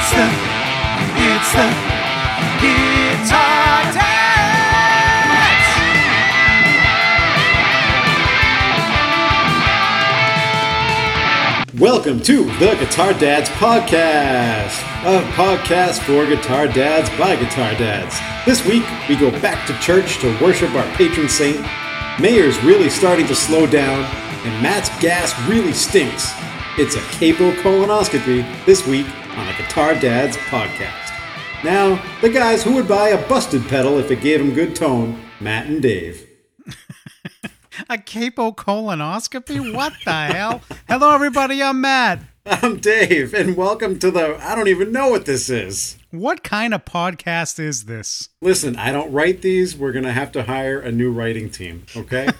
It's the, it's the Guitar Dads. Welcome to the Guitar Dads Podcast, a podcast for guitar dads by guitar dads. This week, we go back to church to worship our patron saint. Mayer's really starting to slow down, and Matt's gas really stinks. It's a capo colonoscopy this week on the Guitar Dads Podcast. Now, the guys who would buy a busted pedal if it gave them good tone, Matt and Dave. A capo colonoscopy? What the hell? Hello, everybody. I'm Matt. I'm Dave, and welcome to the I don't even know what this is. What kind of podcast is this? Listen, I don't write these. We're going to have to hire a new writing team, okay?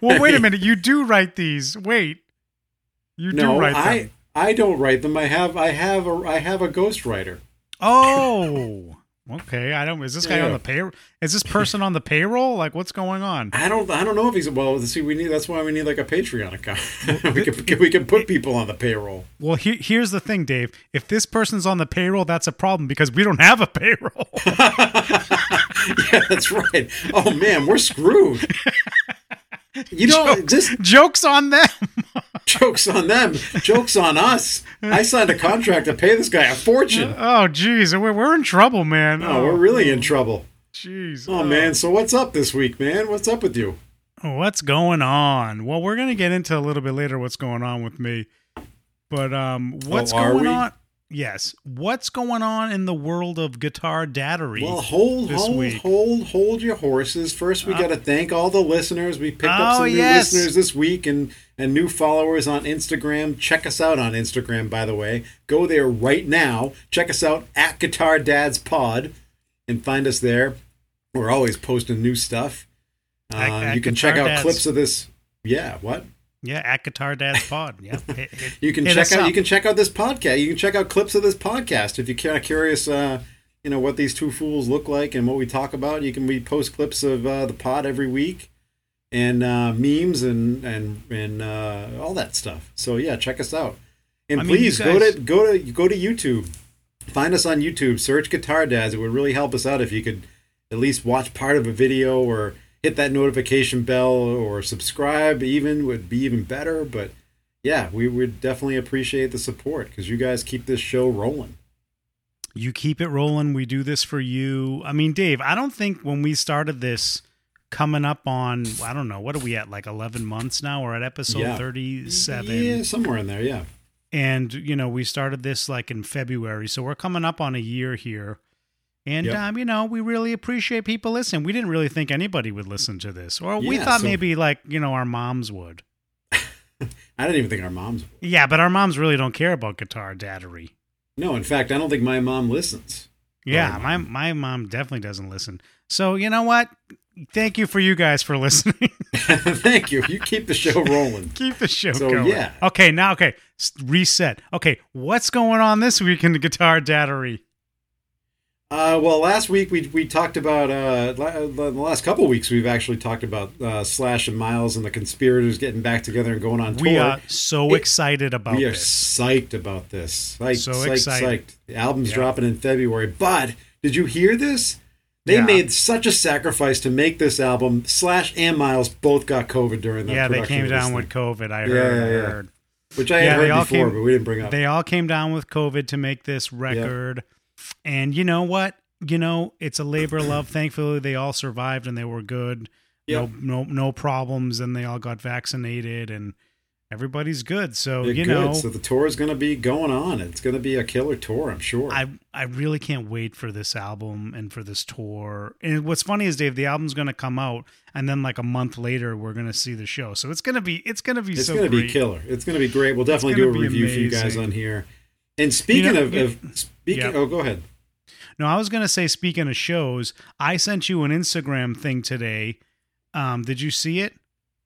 Well, wait a minute. You do write these. Wait. You do no, write them. I I don't write them. I have I have a I have a ghostwriter. Oh. Okay. I don't. Is this guy on the payroll? Is this person on the payroll? Like, what's going on? I don't I don't know if he's well. See, we need that's why we need like a Patreon account. we can we can put people on the payroll. Well, he, here's the thing, Dave. If this person's on the payroll, that's a problem because we don't have a payroll. yeah, that's right. Oh man, we're screwed. You know, this Jokes on them. jokes on them, jokes on us. I signed a contract to pay this guy a fortune. Oh, geez, we're, we're in trouble, man. Oh, we're really in trouble. Jeez. Oh man, so what's up this week, man? What's up with you? What's going on? Well, we're gonna get into a little bit later what's going on with me, but um, what's Oh, going we? on? Yes, what's going on in the world of guitar daddery? Well, hold, hold, week. hold, hold your horses. First, we got to thank all the listeners. We picked up Oh, some new yes. listeners this week and and new followers on Instagram. Check us out on Instagram, by the way. Go there right now. Check us out at Guitar Dads Pod and find us there. We're always posting new stuff. Uh, At- at you can Guitar check out Dads. clips of this. Yeah, what? Yeah, at Guitar Dad's Pod. Yeah, hit- hit- You can check out. up. You can check out this podcast. You can check out clips of this podcast if you're kind of curious. Uh, you know what these two fools look like and what we talk about. You can we post clips of uh, the pod every week, and uh, memes and and and uh, all that stuff. So yeah, check us out. And I mean, please you go to go to go to YouTube. Find us on YouTube. Search Guitar Dads. It would really help us out if you could at least watch part of a video or hit that notification bell or subscribe. Even would be even better. But yeah, we would definitely appreciate the support because you guys keep this show rolling. you keep it rolling. We do this for you. I mean, Dave, I don't think when we started this, coming up on I don't know what are we at like eleven months now? We're at episode Yeah. thirty-seven. Yeah, somewhere in there. Yeah. and you know we started this like in february so we're coming up on a year here and Yep. um, you know we really appreciate people listening we didn't really think anybody would listen to this or we thought so- maybe like you know our moms would I didn't even think our moms. Would. yeah but our moms really don't care about guitar daddery No, in fact, I don't think my mom listens. yeah my, my mom definitely doesn't listen so you know what thank you for you guys for listening Thank you. You keep the show rolling. keep the show So, going yeah. okay now okay reset okay what's going on this week in the guitar daddery Uh, well, last week we we talked about uh, la- the last couple weeks we've actually talked about uh, Slash and Myles and the conspirators getting back together and going on tour. we are so It- excited about we are this psyched about this. Psyched, So psyched, excited. psyched. The album's Yeah. dropping in February. But did you hear this? They Yeah. made such a sacrifice to make this album. Slash and Myles both got COVID during the yeah, they came down with COVID. I heard. yeah, yeah. heard. which I Yeah, had heard before, came- but we didn't bring up. They all came down with COVID to make this record. And you know what? You know, it's a labor of love. Thankfully, they all survived and they were good. Yep. No, no, no problems, and they all got vaccinated, and everybody's good. So They're you good. know, so the tour is going to be going on. It's going to be a killer tour, I'm sure. I I really can't wait for this album and for this tour. And what's funny is Dave, the album's going to come out, and then like a month later, we're going to see the show. So it's going to be it's going to be It's so going to be killer. It's going to be great. We'll definitely do a review for you guys on here. And speaking know, of, you- of speaking, yeah. oh, go ahead. No, I was gonna say, speaking of shows, I sent you an Instagram thing today. Um, did you see it?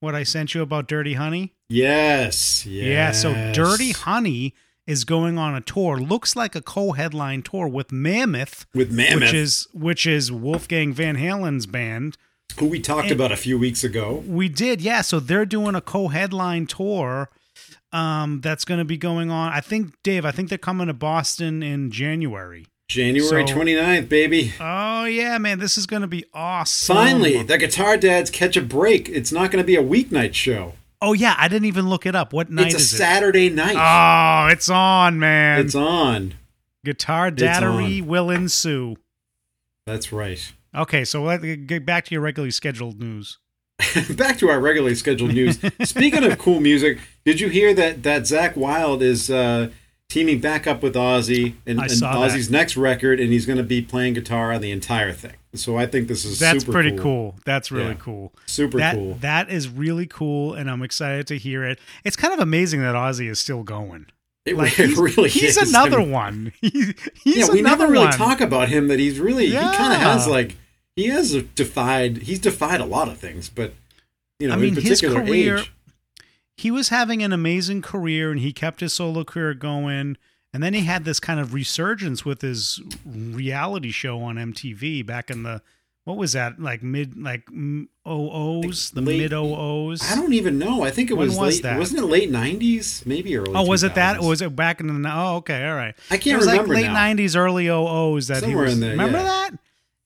What I sent you about Dirty Honey? Yes, yes. Yeah. So Dirty Honey is going on a tour. Looks like a co-headline tour with Mammoth, with Mammoth, which is which is Wolfgang Van Halen's band. who we talked and- about a few weeks ago. We did, yeah. So they're doing a co-headline tour. Um, that's going to be going on. I think, Dave, I think they're coming to Boston in January. January So- 29th, baby. Oh yeah, man, this is going to be awesome. Finally, the Guitar Dads catch a break. It's not going to be a weeknight show. Oh yeah, I didn't even look it up. What night it's a is it? Saturday night. Oh, it's on, man. it's on. Guitar It's Daddery on. will ensue. That's right. Okay, so let get back to your regularly scheduled news. Back to our regularly scheduled news. Speaking of cool music, did you hear that that Zakk Wylde is uh, teaming back up with Ozzy and, and saw that. Ozzy's next record, and he's going to be playing guitar on the entire thing. So I think this is That's super pretty cool. That's really Yeah. cool. Super that, cool. That is really cool, and I'm excited to hear it. It's kind of amazing that Ozzy is still going. It, Like, it he's, really he's is. another I mean, one. He, he's yeah, we another never really one. talk about him. That he's really he kind of has like he has defied. He's defied a lot of things, but you know, I mean, in his particular career- age. he was having an amazing career and he kept his solo career going and then he had this kind of resurgence with his reality show on MTV back in the what was that like mid like OOs the Late- mid OOs I don't even know. I think it When was, was late. that? Wasn't it late nineties? Maybe early. Oh, was it that? Or was it back in the? Oh, okay, all right. I can't it was remember like late now. '90s, early OOs that Somewhere he was. in there, remember yeah. that?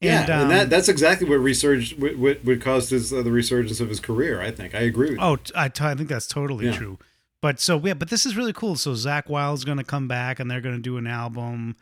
Yeah, and, and, um, that that's exactly what resurged what, what, what caused his uh, the resurgence of his career. I think I agree with. you. Oh, I, t- I think that's totally Yeah. true. But so yeah, but this is really cool. So Zakk Wylde's going to come back and they're going to do an album.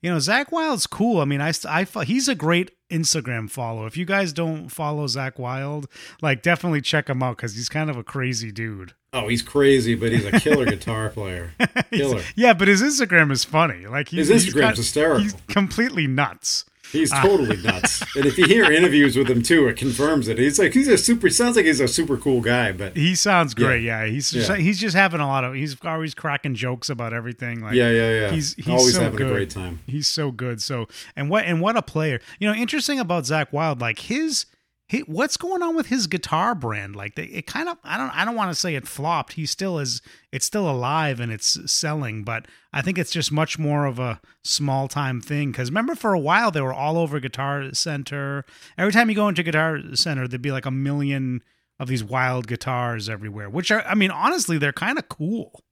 You know, Zakk Wylde's cool. I mean, I, I he's a great Instagram follow. If you guys don't follow Zakk Wylde, like definitely check him out because he's kind of a crazy dude. Oh, he's crazy, but he's a killer guitar player. Killer. Yeah, but his Instagram is funny. Like he's, His he's Instagram's kind- hysterical. He's completely nuts. He's ah. totally nuts. and if you hear interviews with him too, it confirms it. He's like he's a super. Sounds like he's a super cool guy, but He sounds great. Yeah, he's just, Yeah. he's just having a lot of. He's always cracking jokes about everything. Like yeah, yeah, yeah. He's he's always so having good. a great time. He's so good. So and what and what a player. You know, interesting about Zakk Wylde, like his, he, what's going on with his guitar brand? Like they, it kind of I don't I don't want to say it flopped. He still is it's still alive and it's selling, but I think it's just much more of a small time thing. Because remember, for a while they were all over Guitar Center. Every time you go into Guitar Center, there'd be like a million of these wild guitars everywhere. Which are, I mean, honestly, they're kind of cool.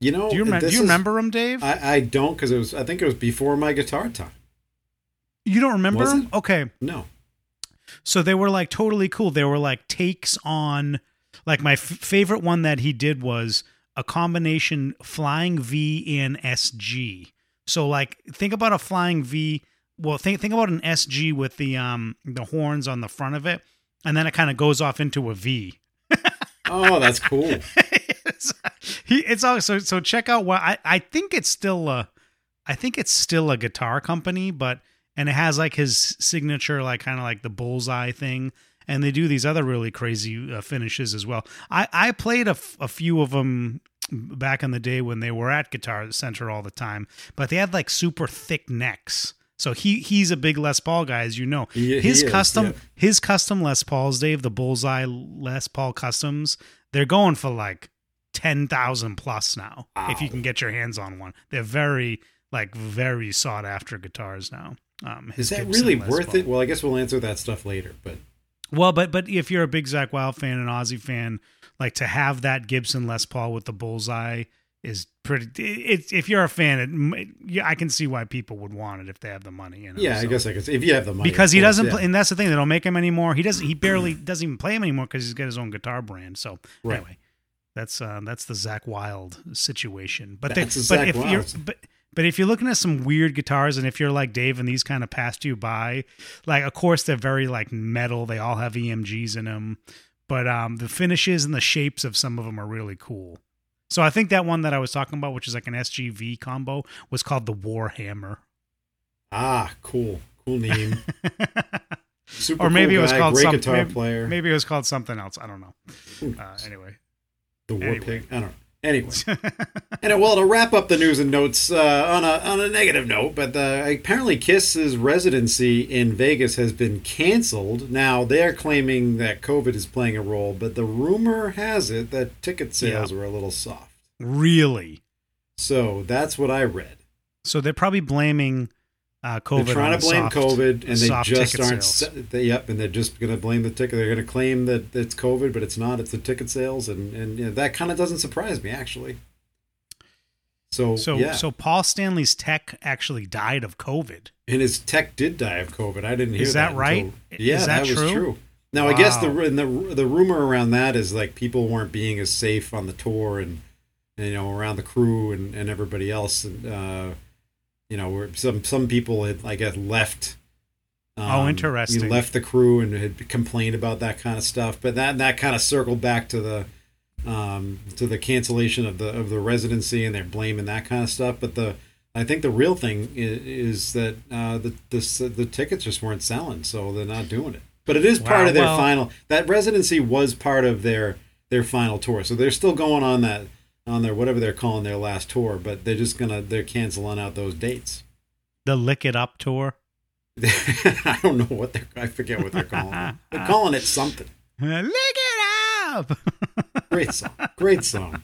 You know, Do you, remem- do you is- remember them, Dave? I, I don't because it was. I think it was before my guitar time. you don't remember? Okay. No. So they were like totally cool. They were like takes on like my f- favorite one that he did was a combination flying V and SG. So like think about a flying V. Well, think think about an SG with the um the horns on the front of it, and then it kind of goes off into a V. Oh, that's cool. it's, he it's also so check out what I I think it's still a I think it's still a guitar company, but and it has like his signature like kind of like the bullseye thing and they do these other really crazy uh, finishes as well. I I played a, f- a few of them back in the day when they were at Guitar Center all the time, but they had like super thick necks. So he he's a big Les Paul guy, as you know. His is, custom yeah. his custom Les Pauls, Dave, the Bullseye Les Paul customs, they're going for like ten thousand plus now. If you can get your hands on one, they're very like very sought after guitars now. Um, Is that Gibson really worth it? Well, I guess we'll answer that stuff later. But Well, but but if you're a big Zakk Wylde fan and Ozzy fan, like to have that Gibson Les Paul with the bullseye is pretty. It, if you're a fan, it, yeah, I can see why people would want it if they have the money. You know, yeah, I guess I guess if you have the money, because he course, doesn't yeah. play, and that's the thing they don't make him anymore. He doesn't. He barely doesn't even play him anymore because he's got his own guitar brand. So Right. anyway, that's uh, that's the Zakk Wylde situation. But That's they, but if you're but but if you're looking at some weird guitars, and if you're like Dave, and these kind of passed you by, like of course they're very like metal. They all have EMGs in them, but um, the finishes and the shapes of some of them are really cool. So I think that one that I was talking about, which is like an SGV combo, was called the Warhammer. ah, cool, cool name. Super or maybe cool it was guy, called great some, guitar maybe, player. maybe it was called something else. I don't know. Uh, anyway, the War anyway. Pig. I don't know. Anyway, and well, to wrap up the news and notes uh, on a on a negative note, but uh, apparently Kiss's residency in Vegas has been canceled. Now they're claiming that COVID is playing a role, but the rumor has it that ticket sales were a little soft. really? So that's what I read. So they're probably blaming uh, COVID. They're trying to blame soft- COVID, and they just aren't. They, yep, and they're just going to blame the ticket. They're going to claim that it's COVID, but it's not. It's the ticket sales, and and you know, that kind of doesn't surprise me actually. So, So yeah, so Paul Stanley's tech actually died of COVID. and his tech did die of COVID. I didn't hear Is that until- right? yeah, Is that was true? true. Now I guess the and the the rumor around that is like people weren't being as safe on the tour and, and you know around the crew and, and everybody else and uh, you know where some some people had I guess left. um, Oh, interesting. He left the crew and had complained about that kind of stuff, but that that kind of circled back to the um, to the cancellation of the of the residency and they're blaming that kind of stuff. But the I think the real thing is, is that uh, the the the tickets just weren't selling, so they're not doing it. But it is part of their well- final. That residency was part of their their final tour, so they're still going on that on their whatever they're calling their last tour. But they're just gonna they're canceling out those dates. The Lick It Up tour. I don't know what they're. I forget what they're calling it. They're calling it something. Lick it up. Great song. Great song.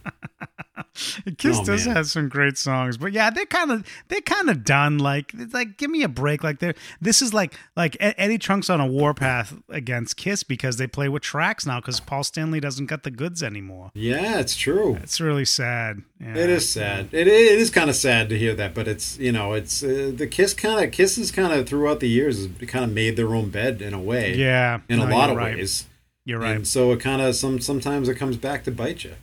Kiss Oh, does man. have some great songs, but yeah, they're kind of they're kind of done. Like, like give me a break. Like, they're this is like like Eddie Trunk's on a warpath against Kiss because they play with tracks now because Paul Stanley doesn't got the goods anymore. Yeah, it's true. It's really sad. Yeah. It is sad. It, it is kind of sad to hear that, but it's you know it's uh, the Kiss kind of Kisses kind of throughout the years has kind of made their own bed in a way. Yeah, in a lot of right. ways. You're right. And so it kind of some sometimes it comes back to bite you.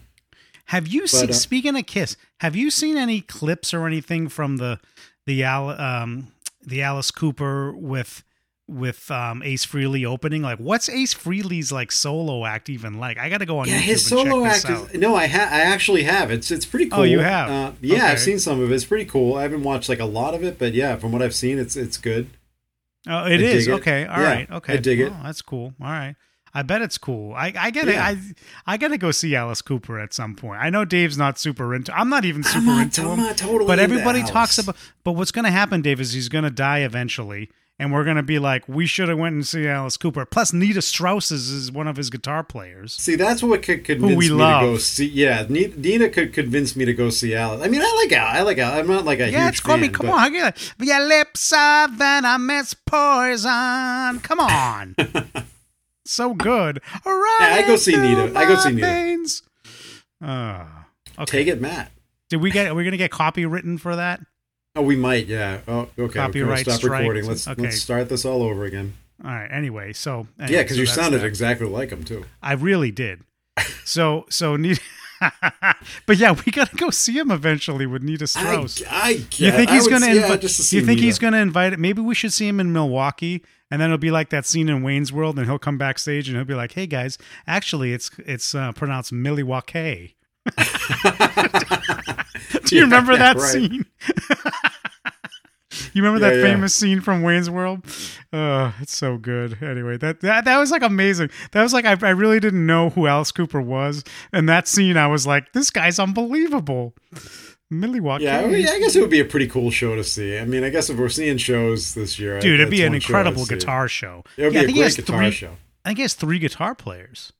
Have you seen? uh, speaking of Kiss, have you seen any clips or anything from the the Al, um the Alice Cooper with with um Ace Frehley opening? Like, what's Ace Frehley's like solo act even like? I got to go on Yeah, YouTube his solo act. Is, no, I ha- I actually have. It's it's pretty cool. Oh, you have? Uh, yeah, Okay. I've seen some of it. It's pretty cool. I haven't watched like a lot of it, but yeah, from what I've seen, it's it's good. Oh, it I is okay. All Yeah, right. Okay. I dig it. Oh, that's cool. All right. I bet it's cool. I I get it. Yeah. I I gotta go see Alice Cooper at some point. I know Dave's not super into. I'm not even super I'm not, into I'm him. not totally. but into everybody Alice. talks about. But what's gonna happen, Dave, is he's gonna die eventually, and we're gonna be like, we should have went and see Alice Cooper. Plus, Nita Strauss is, is one of his guitar players. See, that's what could convince me love. to go see. Yeah, Ni- Nina could convince me to go see Alice. I mean, I like Alice. I like Al. I'm not like a Yeah, it's called me. Come but- on, get it. Your lips are venomous poison. Come on. so good. Right Yeah, I go see Nita. I go see Nita. Uh, okay. Take it, Matt. Did we get? Are we gonna get copy written for that? Oh, we might. Yeah. Oh, okay. Copyright Stop strike. recording. Let's Okay. let's start this all over again. All right. Anyway, so yeah, because so you sounded that. exactly like him too. I really did. So so Nita. but yeah, we gotta go see him eventually with Nita Strauss. I, I You think he's would- gonna yeah, invite? just to you think Nita. he's gonna invite it? Maybe we should see him in Milwaukee, and then it'll be like that scene in Wayne's World, and he'll come backstage and he'll be like, "Hey guys, actually, it's it's uh, pronounced Milwaukee." Do you Yeah, remember that right. scene? you remember Yeah, that yeah. famous scene from Wayne's World? Uh, it's so good. Anyway, that that, that was like amazing. That was like I, I really didn't know who Alice Cooper was, and that scene I was like, this guy's unbelievable. Milwaukee. Yeah, I, mean, I guess it would be a pretty cool show to see. I mean, I guess if we're seeing shows this year, Dude, it'd be an show incredible guitar show. It would Yeah, I be think a great guitar three- show. I think he has three guitar players.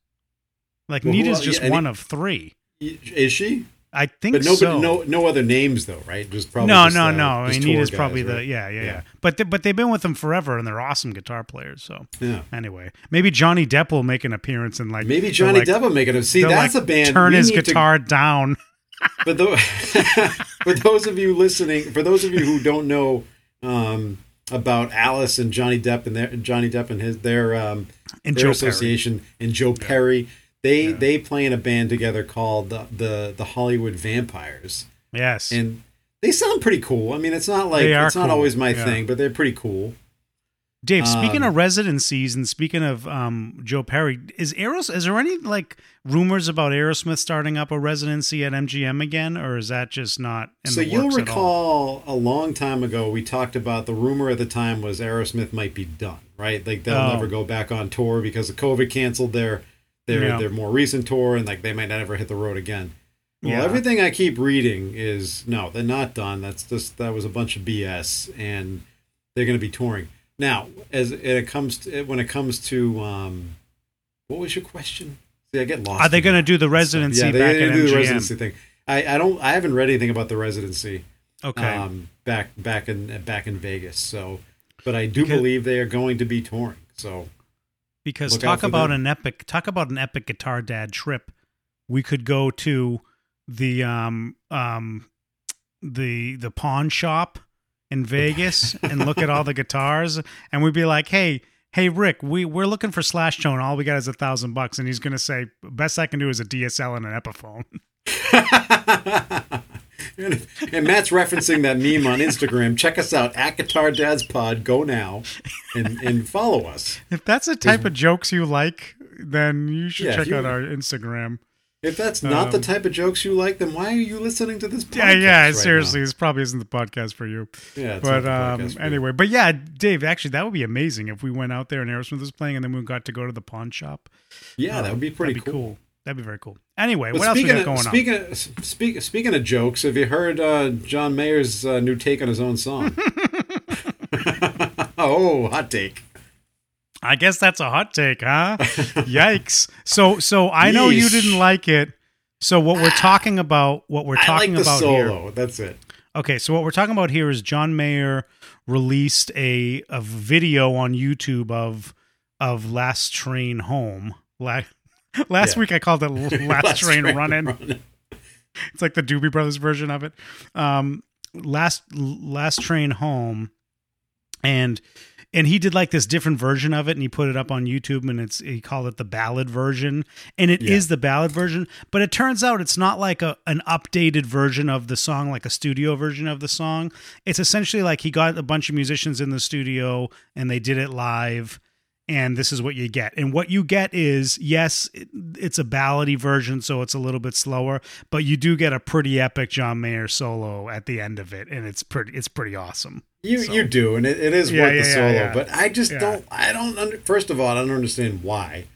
Like Well, Nita's just one he- of three. Is she? I think But nobody, so. no, no other names though, right? Just probably. no, just, no, uh, no. I mean, Nita's probably the yeah, yeah, yeah, Yeah. But they, but they've been with them forever, and they're awesome guitar players. So Yeah. anyway, maybe Johnny Depp will make an appearance and like Maybe Johnny like, Depp will make it. See, that's like, a band. Turn his need to- guitar down. for those for those of you listening, for those of you who don't know um, about Alice and Johnny Depp and their Johnny Depp and his their um, And their Joe association and Joe Perry, they they play in a band together called the the, the Hollywood Vampires, Yes. and they sound pretty cool. I mean, it's not like it's not always my yeah. thing, but they're pretty cool. Dave, speaking Um, of residencies and speaking of um, Joe Perry, is Aeros? Is there any like rumors about Aerosmith starting up a residency at MGM again, or is that just not? In so the you'll works at all? recall a long time ago we talked about the rumor at the time was Aerosmith might be done, right? Like they'll Oh. never go back on tour because the COVID canceled their their Yeah. their more recent tour and like they might not ever hit the road again. Well, Yeah. everything I keep reading is no, they're not done. That's just that was a bunch of BS, and they're going to be touring now. As it comes to, when it comes to um, what was your question? See, I get lost. Are they going to do the residency Yeah, they, back they at do MGM? the residency thing. I, I don't I haven't read anything about the residency. Okay. Um, back back in back in Vegas. So, but I do Because- believe they are going to be touring. So because Look talk about them. an epic talk about an epic guitar dad trip. We could go to the um um the the pawn shop in vegas and look at all the guitars and we'd be like hey hey rick we we're looking for slash tone. All we got is a thousand bucks. And he's gonna say best i can do is a dsl and an epiphone and Matt's referencing that meme on Instagram. Check us out at Guitar Dads Pod. Go now and and follow us. if that's the type of jokes you like then you should Yeah, check you- out our instagram If that's not the Um, type of jokes you like, then why are you listening to this podcast? yeah yeah right seriously now? this probably isn't the podcast for you Yeah, it's but the um, podcast for you. anyway, but yeah, Dave, actually, that would be amazing if we went out there and Aerosmith was playing, and then we got to go to the pawn shop. yeah, that Um, would be pretty that'd be cool. That'd be very cool. Anyway, But what else we got going of, on? speaking of, speak, speaking of jokes, have you heard uh, John Mayer's uh, new take on his own song? oh, hot take. I guess that's a hot take, huh? Yikes! So, so I know you didn't like it. So what we're talking about, what we're I talking like the about solo. here. That's it. Okay, so what we're talking about here is John Mayer released a a video on YouTube of of Last Train Home. La- Last Yeah. week I called it Last, Train, Running. Running. it's like the Doobie Brothers version of it. Um, last last train home, and and he did like this different version of it, and he put it up on YouTube, and it's he called it the ballad version, and it is Yeah. the ballad version. But it turns out it's not like a an updated version of the song, like a studio version of the song. It's essentially like he got a bunch of musicians in the studio, and they did it live and this is what you get. And what you get is yes, it's a ballady version, so it's a little bit slower, but you do get a pretty epic John Mayer solo at the end of it, and it's pretty it's pretty awesome. You So- you do, and it, it is Yeah, worth yeah, the solo. yeah. But I just don't. I don't. Under, first of all, I don't understand why.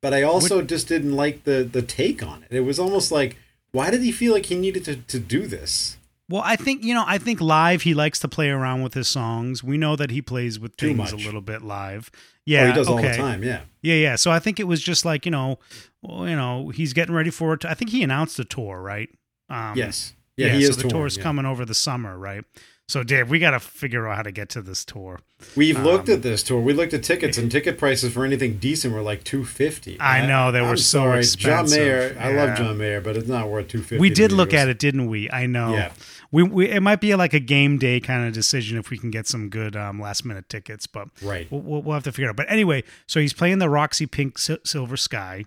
But I also just didn't like the the take on it. It was almost like, why did he feel like he needed to to do this? Well, I think you know, I think live he likes to play around with his songs. We know that he plays with Too things much. a little bit live. Oh, Yeah, he does all the time. Yeah. Yeah, yeah. So I think it was just like you know, well, you know, he's getting ready for it. I think he announced a tour, right? Um, yes. Yeah, he so is the touring, tour's yeah. coming over the summer, right? So, Dave, we got to figure out how to get to this tour. We've looked Um, at this tour. We looked at tickets, and ticket prices for anything decent were like two fifty. I know, they were I'm so sorry. expensive. John Mayer, I love John Mayer, but it's not worth two fifty. We did look at it, didn't we? I know. Yeah. We, we it might be like a game day kind of decision if we can get some good um, last minute tickets, but Right. we'll, we'll, we'll have to figure it out. But anyway, so he's playing the Roxy Pink Sil- Silver Sky,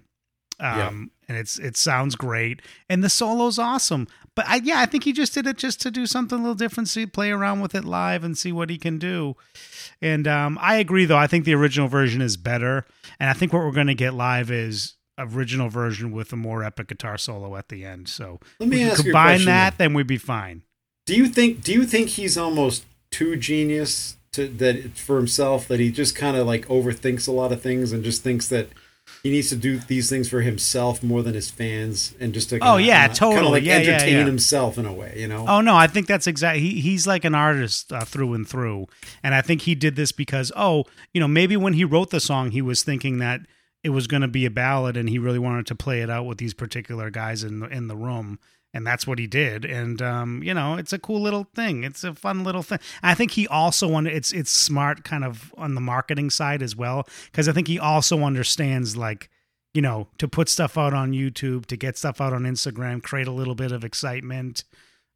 um, and it's it sounds great, and the solo's awesome. But I, yeah, I think he just did it just to do something a little different, see play around with it live and see what he can do. And um, I agree, though. I think the original version is better, and I think what we're going to get live is original version with a more epic guitar solo at the end. So Let me ask combine that, then we'd be fine. Do you think? Do you think he's almost too genius to that for himself? That he just kind of like overthinks a lot of things and just thinks that he needs to do these things for himself more than his fans, and just to Oh, yeah, Kind of totally. like Yeah, yeah, entertain yeah. himself in a way, you know? Oh no, I think that's exactly. He, he's like an artist uh, through and through, and I think he did this because oh, you know, maybe when he wrote the song, he was thinking that it was going to be a ballad, and he really wanted to play it out with these particular guys in the in the room, and that's what he did. And um, you know, it's a cool little thing. It's a fun little thing. I think he also wanted. It's it's smart, kind of on the marketing side as well, because I think he also understands like you know, to put stuff out on YouTube, to get stuff out on Instagram, create a little bit of excitement.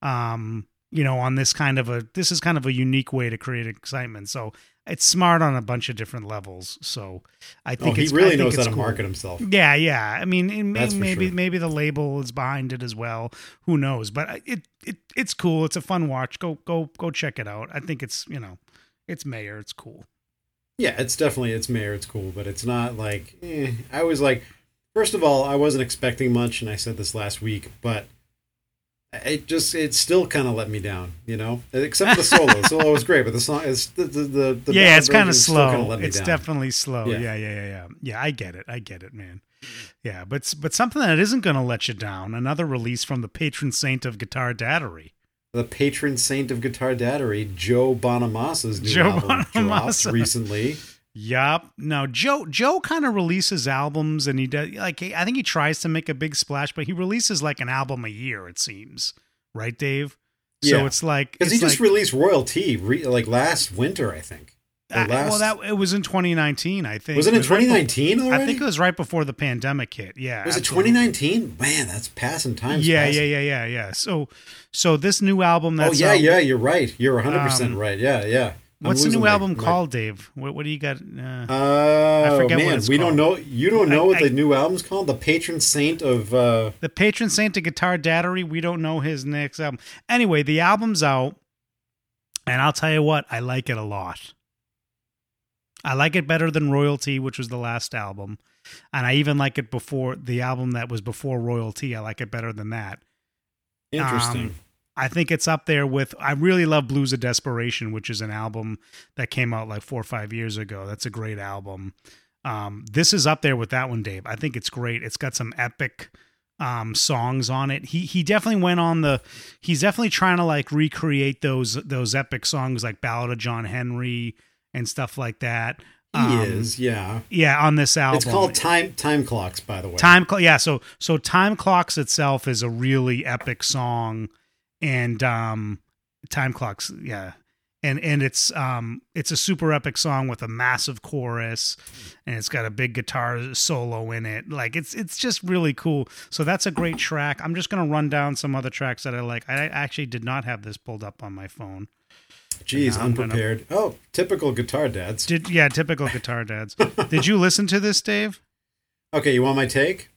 Um, you know, on this kind of a this is kind of a unique way to create excitement. So it's smart on a bunch of different levels. So I oh, think he it's, I really think knows how to cool. market himself. Yeah, yeah. I mean, may, maybe sure. maybe the label is behind it as well. Who knows? But it it it's cool. It's a fun watch. Go go go check it out. I think it's you know, it's Mayer. It's cool. Yeah, it's definitely it's Mayer. it's cool, but it's not like eh. I was like, first of all, I wasn't expecting much, and I said this last week, but it just it still kind of let me down, you know. Except for the solo, the solo was great, but the song is the the the, the yeah, it's kind of slow. It's down. definitely slow. Yeah. Yeah. yeah, yeah, yeah, yeah. I get it. I get it, man. Mm-hmm. Yeah, but but something that isn't going to let you down. Another release from the patron saint of guitar daddery. the patron saint of guitar daddery, Joe Bonamassa's new Joe album dropped recently. Yup. Now Joe Joe kind of releases albums, and he does like I think he tries to make a big splash, but he releases like an album a year. It seems right, Dave. So Yeah. it's like Because he it's just like, released Royalty re- like last winter, I think. Uh, last, well, that it was in 2019, I think. was it in right 2019 already? I think it was right before the pandemic hit. Yeah. was it 2019? Man, that's passing time. Yeah, yeah, yeah, yeah, yeah. So, so this new album Oh that's yeah, out- yeah. You're right. You're 100 percent Um, right. Yeah, yeah. What's the new my- album my- called, Dave? What, what do you got? Uh, Oh forget what man, it's we don't know. You don't know I- what I- the new album's called? The patron saint of. uh the patron saint of guitar daddery. We don't know his next album. Anyway, the album's out, and I'll tell you what, I like it a lot. I like it better than Royalty, which was the last album, and I even like it before the album that was before Royalty. I like it better than that. Interesting. Um, I think it's up there with. I really love Blues of Desperation, which is an album that came out like four or five years ago. That's a great album. Um, this is up there with that one, Dave. I think it's great. It's got some epic um, songs on it. He he definitely went on the. He's definitely trying to like recreate those those epic songs like Ballad of John Henry and stuff like that. he Um, is. Yeah. Yeah, on this album. It's called time time clocks. By the way. Time Cl- yeah, so so Time Clocks itself is a really epic song and um Time Clocks, yeah. And and it's um it's a super epic song with a massive chorus and it's got a big guitar solo in it. Like it's it's just really cool. So that's a great track. I'm just going to run down some other tracks that I like. I actually did not have this pulled up on my phone. Jeez, I'm gonna- unprepared. Oh, typical guitar dads. Did yeah, typical guitar dads. did you listen to this, Dave? Okay, you want my take?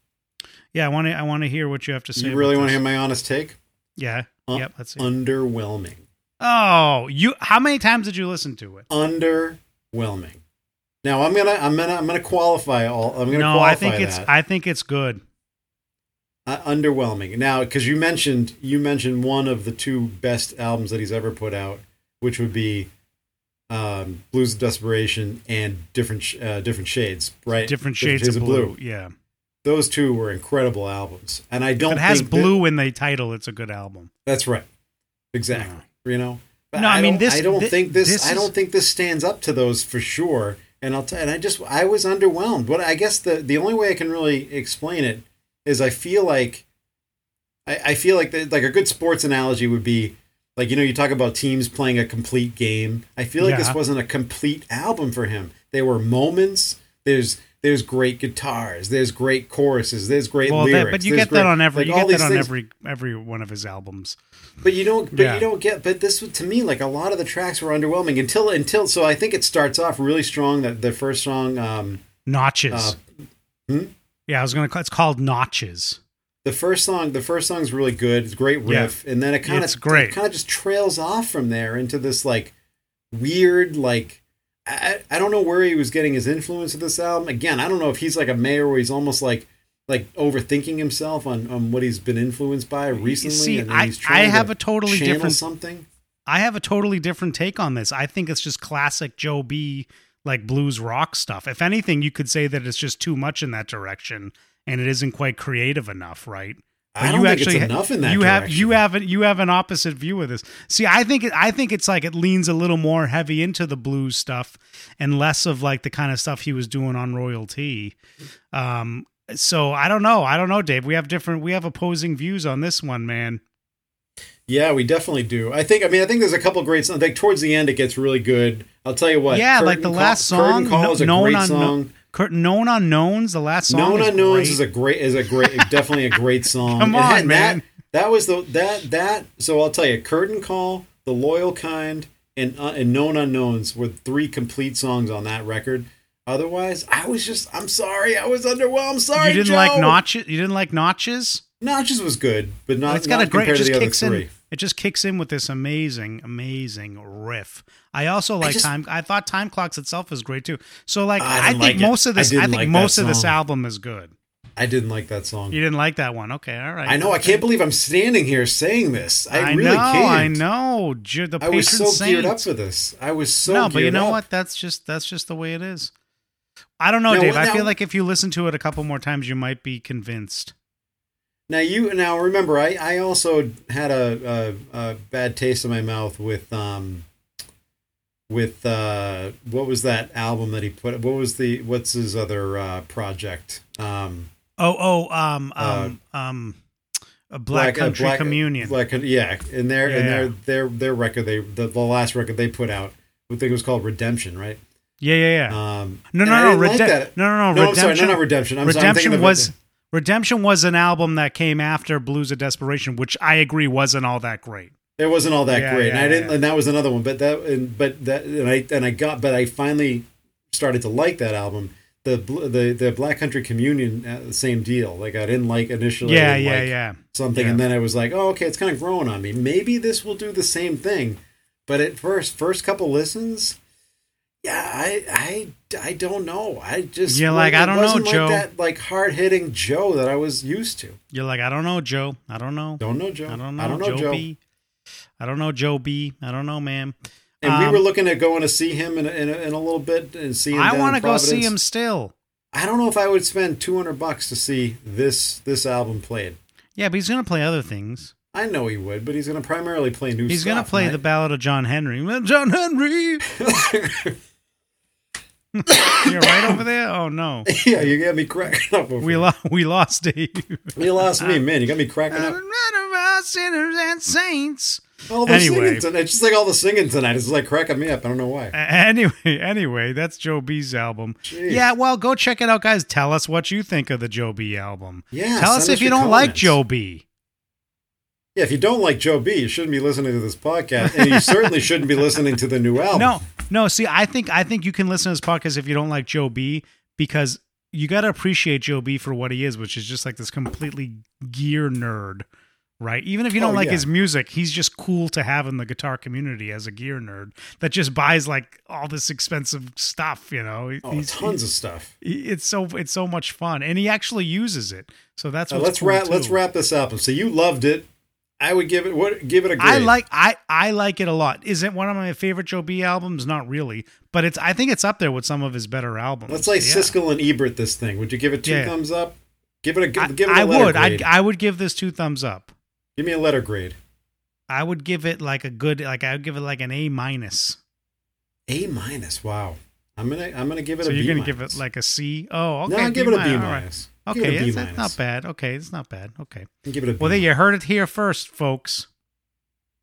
Yeah, I want to I want to hear what you have to say. You really want to hear my honest take? Yeah. Yep, let's see. Underwhelming. Oh, you! How many times did you listen to it? Underwhelming. Now I'm gonna I'm gonna I'm gonna qualify all. I'm gonna No, qualify I think it's. I think it's good. uh, underwhelming. Now, because you mentioned you mentioned one of the two best albums that he's ever put out, which would be um, Blues of Desperation and different Sh- uh, different shades, right? Different shades of blue. Yeah. Those two were incredible albums, and I don't. If it has think that- blue in the title, it's a good album. that's right. Exactly. You know. But No, I mean, this- I don't thi- think this. this I don't think this stands up to those for sure. And I'll. T- and I just. I was underwhelmed. But I guess the the only way I can really explain it is I feel like. I, I feel like the, like a good sports analogy would be like you know you talk about teams playing a complete game. I feel like Yeah. this wasn't a complete album for him. There were moments. There's there's great guitars. There's great choruses. There's great well, lyrics. that, but you get that on every like, you get that on things. every every one of his albums. But you don't. But Yeah. you don't get. But this to me like a lot of the tracks were underwhelming until until. So I think it starts off really strong. That the first song, um, Notches. uh, hmm? yeah, I was gonna. call It's called Notches. the first song, the first song's really good. It's a great Yeah. riff, and then it kind of great. kind of just trails off from there into this like weird like. I, I don't know where he was getting his influence of this album. Again, I don't know if he's like a Mayer where he's almost like like overthinking himself on, on what he's been influenced by recently. see, and I- he's I have to a totally different- something. I have a totally different take on this. I think it's just classic Joe B like blues rock stuff. If anything, you could say that it's just too much in that direction and it isn't quite creative enough, right? I don't think it's enough in that you have you have an, you have an opposite view of this. See, I think I think it's like it leans a little more heavy into the blues stuff and less of like the kind of stuff he was doing on Royalty. Um, so I don't know. I don't know, Dave. We have different we have opposing views on this one, man. Yeah, we definitely do. I think. I mean, I think there's a couple great songs. Like towards the end, it gets really good. I'll tell you what. yeah, like Curtain the Call- last Curtain Call no, is a great on song. Known unknowns. The last song, Known is Unknowns great. is a great is a great definitely a great song. Come on, had man. That, that was the that that. So I'll tell you, Curtain Call, The Loyal Kind, and uh, and Known Unknowns were three complete songs on that record. Otherwise, I was just I'm sorry, I was underwhelmed. Sorry, you didn't Joe. like notches. You didn't like notches. Notches was good, but not. it's got not a great. It just kicks in. It just kicks in with this amazing, amazing riff. I also like just- time. I thought Time Clocks itself is great too. So like, I I, think like it. most of this. I, didn't think like most of this album is good. I didn't like that song. You didn't like that one. Okay, all right. I know. I can't believe I'm standing here saying this. I, I really know. can't. I know. The I was so geared up for this. I was so no, but you know up. what? That's just that's just the way it is. I don't know, Now, Dave. what- I feel like if you listen to it a couple more times, you might be convinced. Now you now remember I I also had a, a, a bad taste in my mouth with um with uh what was that album that he put what was the what's his other uh project um Oh, oh, um, Uh, um, um, A Black, uh, Country Communion. Black, yeah, in their in Yeah, their their their record, they the, the last record they put out, I think it was called Redemption, right? yeah, yeah, yeah. Um, no, and no, no, didn't like no, no, no, No, I'm sorry, Redemption. no, not Redemption. I'm sorry, Redemption of was Redemption was an album that came after Blues of Desperation, which I agree wasn't all that great. It wasn't all that Yeah, great, yeah, and I didn't. yeah. And that was another one, but that and but that and I and I got, but I finally started to like that album. The the the Black Country Communion, uh, the same deal. Like I didn't like initially. Yeah, yeah, like yeah. Something, and then I was like, oh, okay, it's kind of growing on me. Maybe this will do the same thing. But at first, first couple listens, yeah, I I I don't know. I just You're like, it I don't know, like Joe. That like hard hitting Joe that I was used to. You're like, I don't know, Joe. I don't know. Don't know Joe. I don't know, I don't know Joe, Joe. B. I don't know Joe B. I don't know, man. And we Um, were looking at going to see him in a, in a, in a little bit and see him. I want to go see him still. I don't know if I would spend two hundred bucks to see this this album played. Yeah, but he's gonna play other things. I know he would, but he's going to primarily play new. He's gonna play and the Ballad of John Henry. John Henry, you're right over there. Oh no, yeah, you got me cracking up. Over we lost. We lost Dave. you lost me, man. You got me cracking up. sinners and saints. All the Anyway. singing tonight. It's just like all the singing tonight. It's like cracking me up. I don't know why. Anyway, anyway, that's Joe B's album. Jeez. Yeah, well, go check it out, guys. Tell us what you think of the Joe B album. Yeah, Tell us if you don't like. Joe B. Yeah, if you don't like Joe B, you shouldn't be listening to this podcast, and you certainly shouldn't be listening to the new album. No, no. See, I think I think you can listen to this podcast if you don't like Joe B because you got to appreciate Joe B for what he is, which is just like this completely gear nerd, right? Even if you don't Oh, like yeah. his music, he's just cool to have in the guitar community as a gear nerd that just buys like all this expensive stuff. You know, oh, He's- tons of stuff. it's so it's so much fun, and he actually uses it. So that's Uh, let's cool, wrap. Let's wrap this up. So you loved it. I would give it. What? Give it a grade. I like I I like it a lot. Is it one of my favorite Joe B albums? Not really, but it's I think it's up there with some of his better albums. Let's like Yeah. Siskel and Ebert this thing. Would you give it two Yeah. thumbs up? Give it a I, give it a I would. grade. I I would give this two thumbs up. give me a letter grade. I would give it like a good like I would give it like an A minus. A minus. Wow. I'm gonna I'm gonna give it So a you're B gonna give it like a C? Oh, okay. no, I'll give it a B minus. All right. minus. Give it Okay, it's, it's not bad. Okay, it's not bad. Okay. Give it a B Well, there you heard it here first, folks.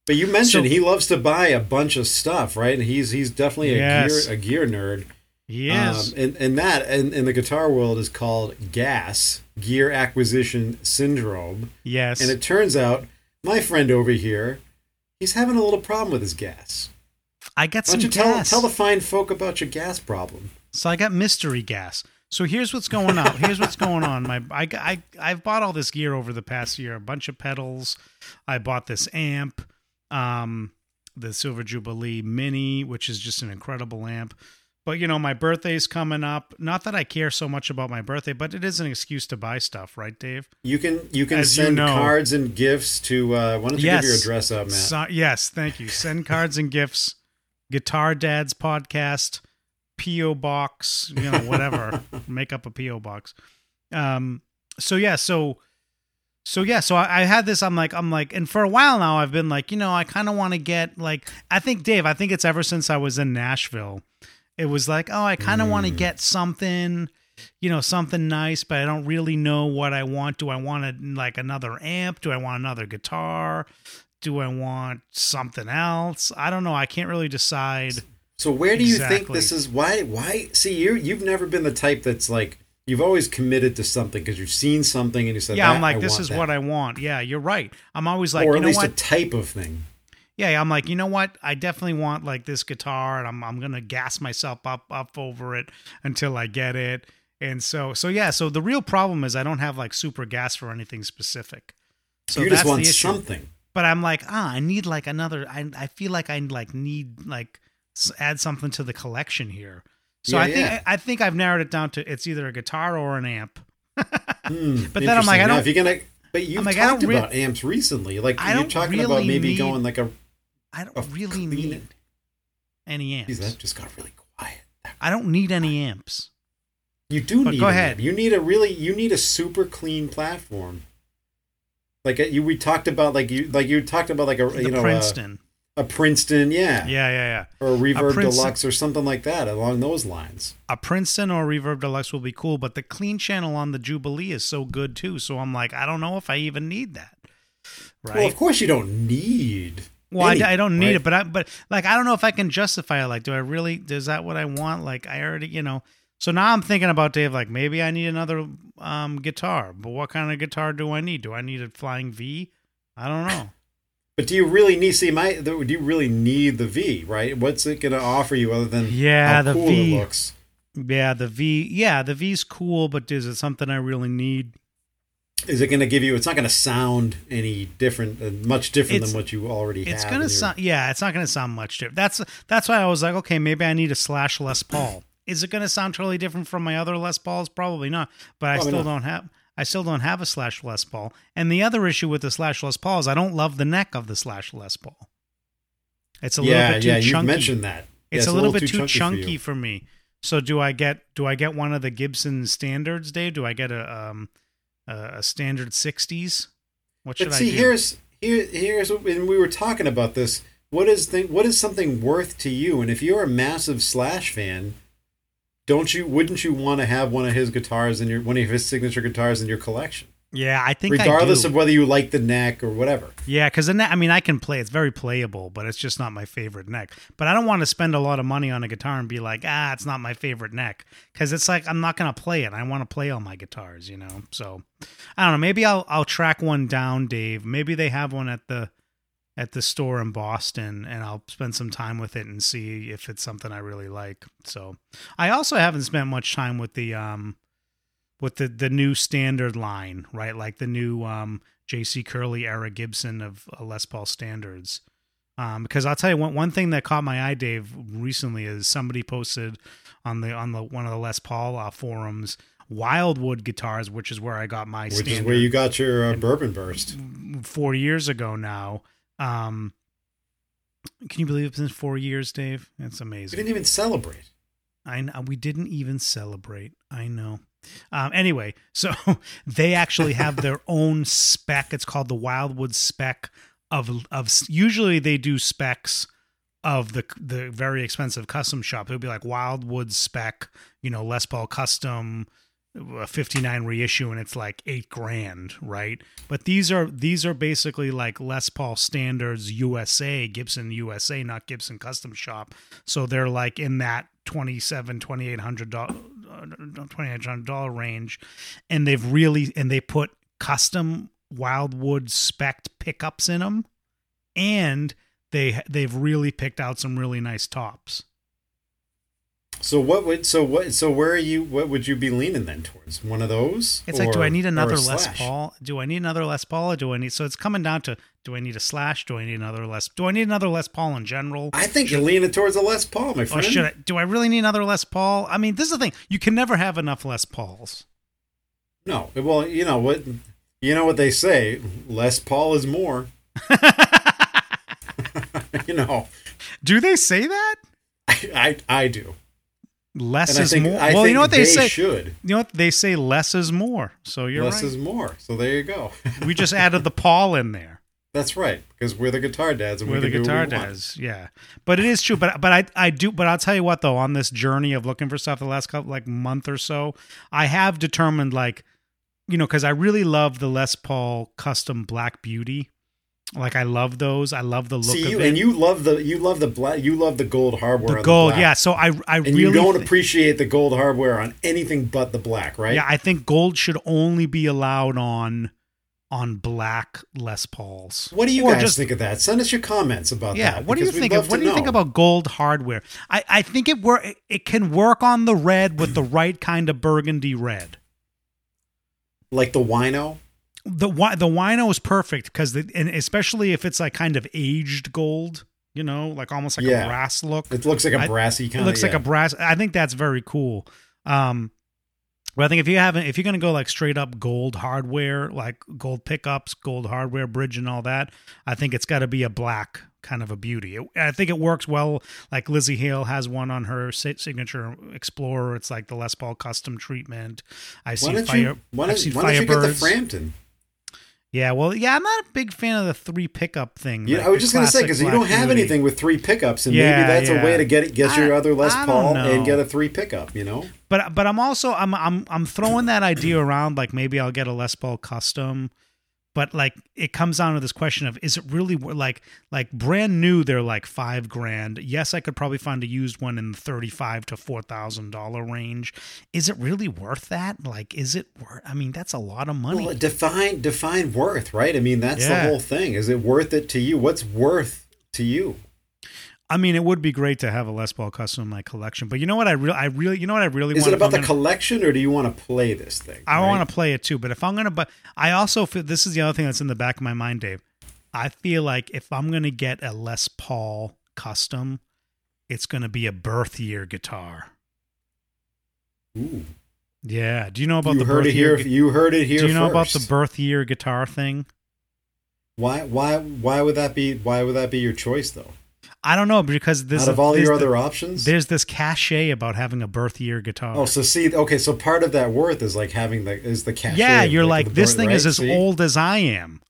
But you mentioned So- he loves to buy a bunch of stuff, right? And he's he's definitely a Yes. gear a gear nerd. Yes. Um, and, and that in, in the guitar world is called GAS, Gear Acquisition Syndrome. yes. And it turns out my friend over here, he's having a little problem with his gas. I got Why some don't you tell, tell the fine folk about your gas problem? So I got mystery gas. So here's what's going on. Here's what's going on. My I I I've bought all this gear over the past year. A bunch of pedals. I bought this amp, um, the Silver Jubilee Mini, which is just an incredible amp. But you know, my birthday's coming up. Not that I care so much about my birthday, but it is an excuse to buy stuff, right, Dave? You can you can As you send know. cards and gifts to uh, why don't you Yes. give your address out, Matt? So, yes, thank you. Send cards and gifts. Guitar Dad's podcast, PO box, you know, whatever. Make up a PO box. Um. So yeah. So. So yeah. So I, I had this. I'm like. I'm like. And for a while now, I've been like. You know, I kind of want to get like. I think Dave. I think it's ever since I was in Nashville. It was like, oh, I kind of want to Mm. get something. You know, something nice, but I don't really know what I want. Do I want a, like another amp? Do I want another guitar? do I want something else? I don't know. I can't really decide. So where do you think this is? Why? Why? See, you you've never been the type that's like you've always committed to something because you've seen something and you said, Yeah, I'm like, I this is that." what I want. Yeah, you're right. I'm always like, or you at know least what? a type of thing. yeah, I'm like, you know what? I definitely want like this guitar, and I'm I'm gonna gas myself up up over it until I get it. And so so yeah. So the real problem is I don't have like super gas for anything specific. So you that's just want the issue. something. But I'm like, ah, I need like another. I I feel like I like need like add something to the collection here. So Yeah, I think yeah. I think I've narrowed it down to it's either a guitar or an amp. Hmm, But then I'm like. I don't- know if you're gonna, but you've like, talked re- about amps recently. Like I you're talking really about maybe need- going like a. I don't A really need any amps. That just got really quiet. I don't need any amps. You do But need. go an ahead. amp. You need a really. You need a super clean platform. Like uh, you, we talked about, like you, like you talked about, like a The you know uh, Princeton. a, a Princeton, yeah, yeah, yeah, yeah. or a Reverb Princeton- Deluxe or something like that along those lines. A Princeton or Reverb Deluxe will be cool, but the clean channel on the Jubilee is so good too. So I'm like, I don't know if I even need that. right? Well, of course you don't need. Well, I, I don't need right? it, but I, but like I don't know if I can justify it. Like, do I really? Is that what I want? Like, I already, you know. So now I'm thinking about Dave. Like, maybe I need another um, guitar. But what kind of guitar do I need? Do I need a Flying V? I don't know. But do you really need? See, my do you really need the V? Right? What's it going to offer you other than Yeah, how the cool V. it looks? yeah, the V. Yeah, the V's cool, but is it something I really need? Is it going to give you? It's not going to sound any different, uh, much different It's- than what you already have. It's gonna sound. Yeah, it's not gonna sound much different. That's that's why I was like, okay, maybe I need a slash Les Paul. Is it gonna sound totally different from my other Les Pauls? Probably not. But I still not. don't have. I still don't have a slash Les Paul. And the other issue with the slash Les Paul is I don't love the neck of the slash Les Paul. It's a yeah, little bit too yeah. yeah, You chunky. mentioned that. Yeah, it's, a little, bit too for chunky, you. for, me. So do I get do I get one of the Gibson standards, Dave? Do I get a um a, standard sixties? What should But I see, do? here's here here's and we were talking about this. What is the, what is something worth to you? And if you're a massive Slash fan, don't you wouldn't you want to have one of his guitars in your one of his signature guitars in your collection, yeah, I think I regardless do. of whether you like the neck or whatever? Yeah, because the neck, I mean, I can play. It's very playable, but it's just not my favorite neck. But I don't want to spend a lot of money on a guitar and be like, ah, it's not my favorite neck. Because it's like I'm not gonna play it. I want to play all my guitars, you know. So I don't know. Maybe I'll I'll track one down, Dave. Maybe they have one at the at the store in Boston, and I'll spend some time with it and see if it's something I really like. So I also haven't spent much time with the um with the the new standard line, right? Like the new um JC Curleigh era Gibson of uh, Les Paul standards. Um, because I'll tell you one one thing that caught my eye, Dave, recently is somebody posted on the on the one of the Les Paul uh, forums Wildwood guitars, which is where I got my Which standard is where you got your uh, bourbon burst. four years ago now. Um, can you believe it's been four years, Dave? It's amazing. We didn't even celebrate. I know we didn't even celebrate. I know. Um, anyway, so they actually have their own spec. It's called the Wildwood spec of of. Usually they do specs of the the very expensive custom shop. It would be like Wildwood spec, you know, Les Paul custom, a 59 reissue and it's like 8 grand, right? But these are these are basically like Les Paul standards USA, Gibson USA, not Gibson custom shop. So they're like in that 27 2800 uh, $2800 range and they've really and they put custom Wildwood spec pickups in them and they they've really picked out some really nice tops. So what would so what so where are you? What would you be leaning then towards? One of those? It's like, do I need another Les Paul? Do I need another Les Paul? Or do I need? So it's coming down to: do I need a slash? Do I need another Les? Do I need another Les Paul in general? I think you're leaning towards a Les Paul, my Or friend. should I? Do I really need another Les Paul? I mean, this is the thing: you can never have enough Les Pauls. No. Well, you know what? You know what they say. Les Paul is more. you know, Do they say that? I I, I do. Less is think, more. I well, you know what they, say. should. You know what they say? Less is more. So you're Less right. is more. So there you go. we just added the Paul in there. That's right. Because we're the guitar dads and We're we the guitar we dads, yeah. But it is true. But but I I do. But I'll tell you what though. On this journey of looking for stuff the last couple like month or so, I have determined like, you know, because I really love the Les Paul custom Black Beauty. Like I love those. I love the look See of you, and you love the you love the black you love the gold hardware. the gold, black. yeah. So I I And really you don't thi- appreciate the gold hardware on anything but the black, right? Yeah, I think gold should only be allowed on on black Les Pauls. What do you Or guys just- think of that? Send us your comments about Yeah, that. what do you think of what do you think about gold hardware? I I think it work it can work on the red with the right kind of burgundy red. like the wino? The the wino is perfect because and especially if it's like kind of aged gold, you know, like almost like Yeah. a brass look. It looks like a brassy It kind. looks like a brass. I think that's very cool. Um, but I think if you haven't, if you're gonna go like straight up gold hardware, like gold pickups, gold hardware bridge, and all that, I think it's got to be a black kind of a beauty. It, I think it works well. Like Lzzy Hale has one on her signature Explorer. It's like the Les Paul custom treatment. i see Why don't fire. you? Why don't, why don't you get the. Frampton? Yeah, well, yeah, I'm not a big fan of the three pickup thing. Yeah, like I was just gonna say because you don't have Beauty. anything with three pickups, and Yeah, maybe that's yeah. a way to get it, get your I- other Les Paul and get a three pickup. You know, but but I'm also I'm I'm I'm throwing that idea around like maybe I'll get a Les Paul custom but like it comes down to this question of is it really like like brand new they're like five grand yes i could probably find a used one in the 35 to 4000 dollar range is it really worth that like is it worth i mean that's a lot of money Well, define define worth, right? I mean, that's Yeah. the whole thing. Is it worth it to you? What's worth to you? I mean it would be great to have a les paul custom in my collection but you know what i really i really you know what i really Is want it about the gonna- collection, or do you want to play this thing? I right? want to play it too, but if I'm gonna, but I also feel this is the other thing that's in the back of my mind, Dave. I feel like if I'm gonna get a Les Paul custom, it's gonna be a birth year guitar. Ooh. Yeah. Do you know about you the heard birth it here. year? gu- You heard it here. Do you know about the birth year guitar thing? Why? Why? Why would that be? Why would that be your choice, though? I don't know because this Out of all your the- other options. there's this cachet about having a birth year guitar. Oh, so see, okay, so part of that worth is like having the is the cachet. yeah, you're like the this birth, thing right? is as See? old as I am,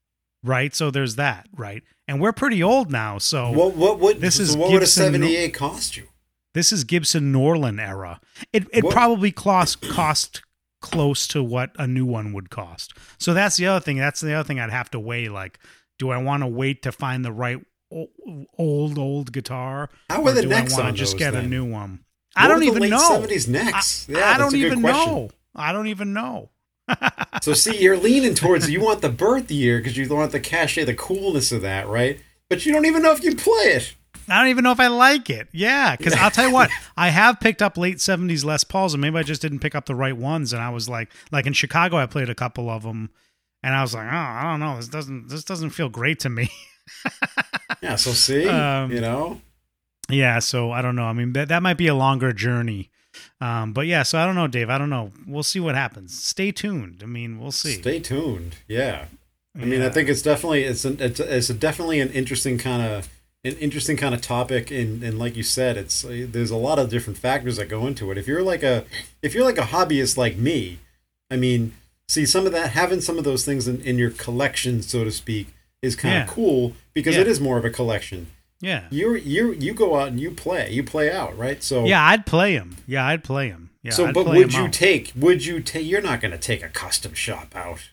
right? So there's that, right? And we're pretty old now, so What what would This so is what would a Gibson- seventy eight cost you? This is Gibson Norlin era. It it What- probably cost cost close to what a new one would cost. So that's the other thing. That's the other thing I'd have to weigh. Like, do I want to wait to find the right old old guitar? How were the necks I on just those get a new one? What I don't even know. 70s necks? I, Yeah, I don't even question. know. I don't even know. So see, you're leaning towards you want the birth year because you want the cachet, the coolness of that, right? But you don't even know if you play it. I don't even know if I like it. Yeah, because I'll tell you what, I have picked up late '70s Les Pauls, and maybe I just didn't pick up the right ones. And I was like, like in Chicago, I played a couple of them, and I was like, oh, I don't know, this doesn't this doesn't feel great to me. Yeah. So see, Um, you know, yeah, so I don't know. I mean, that that might be a longer journey. Um, but yeah, so I don't know, Dave. I don't know. We'll see what happens. Stay tuned. I mean, we'll see. stay tuned. Yeah. I mean, I think it's definitely it's an, it's, it's a definitely an interesting kind of an interesting kind of topic, and and like you said, it's there's a lot of different factors that go into it. If you're like a if you're like a hobbyist like me, I mean, see some of that having some of those things in, in your collection, so to speak, is kind Yeah. of cool because Yeah. it is more of a collection. yeah, You you you go out and you play, you play out, right? So yeah. I'd play him. Yeah, I'd play him. Yeah. so, I'd but play would you out. take? Would you take? You're not going to take a custom shop out.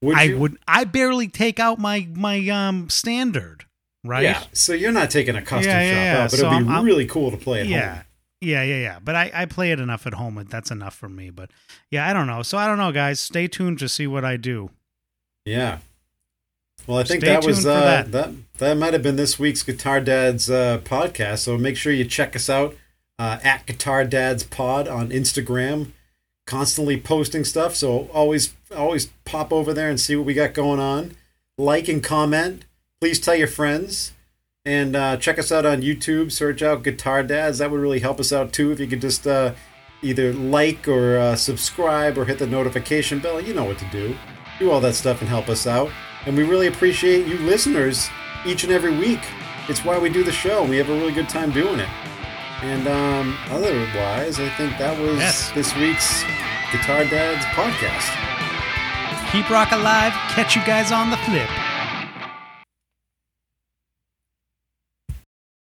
Would I you? would. I barely take out my my um standard. Right. Yeah. So you're not taking a custom Yeah, shop yeah. out, but So it'd be I'm- really cool to play at yeah. home. Yeah, yeah, yeah. But I, I play it enough at home. That's enough for me. But yeah, I don't know. So I don't know, guys. Stay tuned to see what I do. Yeah. Well, I think Stay that was uh, that. that that might have been this week's Guitar Dads uh, podcast. So make sure you check us out uh, at Guitar Dads Pod on Instagram. Constantly posting stuff, so always always pop over there and see what we got going on. Like and comment. Please tell your friends. And uh, check us out on YouTube. Search out Guitar Dads. That would really help us out too. If you could just uh, either like or uh, subscribe or hit the notification bell. You know what to do. Do all that stuff and help us out. And we really appreciate you listeners each and every week. It's why we do the show. We have a really good time doing it. And um, otherwise, I think that was Yes. this week's Guitar Dads podcast. Keep rock alive. Catch you guys on the flip.